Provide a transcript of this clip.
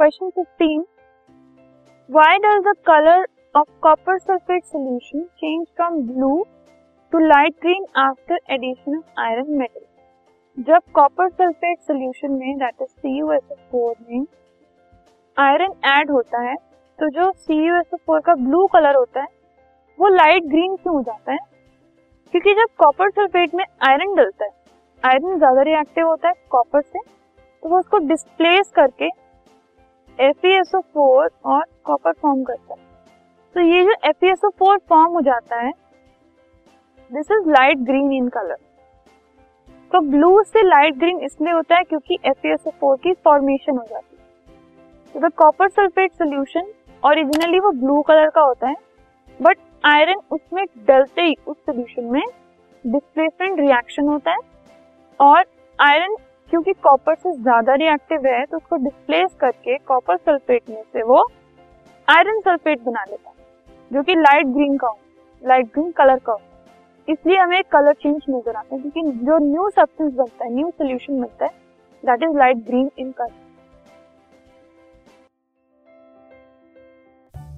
Question 15 why does the colour of copper sulphate solution change from blue to light green after addition of iron metal जब copper sulphate solution में that is CuSO4 में iron add होता है तो जो CuSO4 का blue colour होता है, वो लाइट ग्रीन क्यों हो जाता है? क्योंकि जब कॉपर सल्फेट में आयरन डलता है आयरन ज़्यादा रिएक्टिव होता है कॉपर से तो वो उसको डिस्प्लेस करके FeSO4 और कॉपर फॉर्म करता है। तो ये जो FeSO4 फॉर्म हो जाता है this is light green in colour तो ब्लू से लाइट ग्रीन इसलिए होता है क्योंकि FeSO4 की फॉर्मेशन हो जाती है। तो the copper sulphate solution originally वो ब्लू कलर का होता है बट आयरन उसमें डलते ही उस सोल्यूशन में डिस्प्लेसमेंट रिएक्शन होता है और आयरन क्योंकि कॉपर से ज़्यादा रिएक्टिव है तो उसको डिस्प्लेस करके कॉपर सल्फेट में से वो आयरन सल्फेट बना लेता है, जो कि लाइट ग्रीन का लाइट ग्रीन कलर का इसलिए हमें कलर चेंज नज़र आता है, क्योंकि जो न्यू सब्सटेंस बनता है न्यू सोल्यूशन बनता है that is light green in colour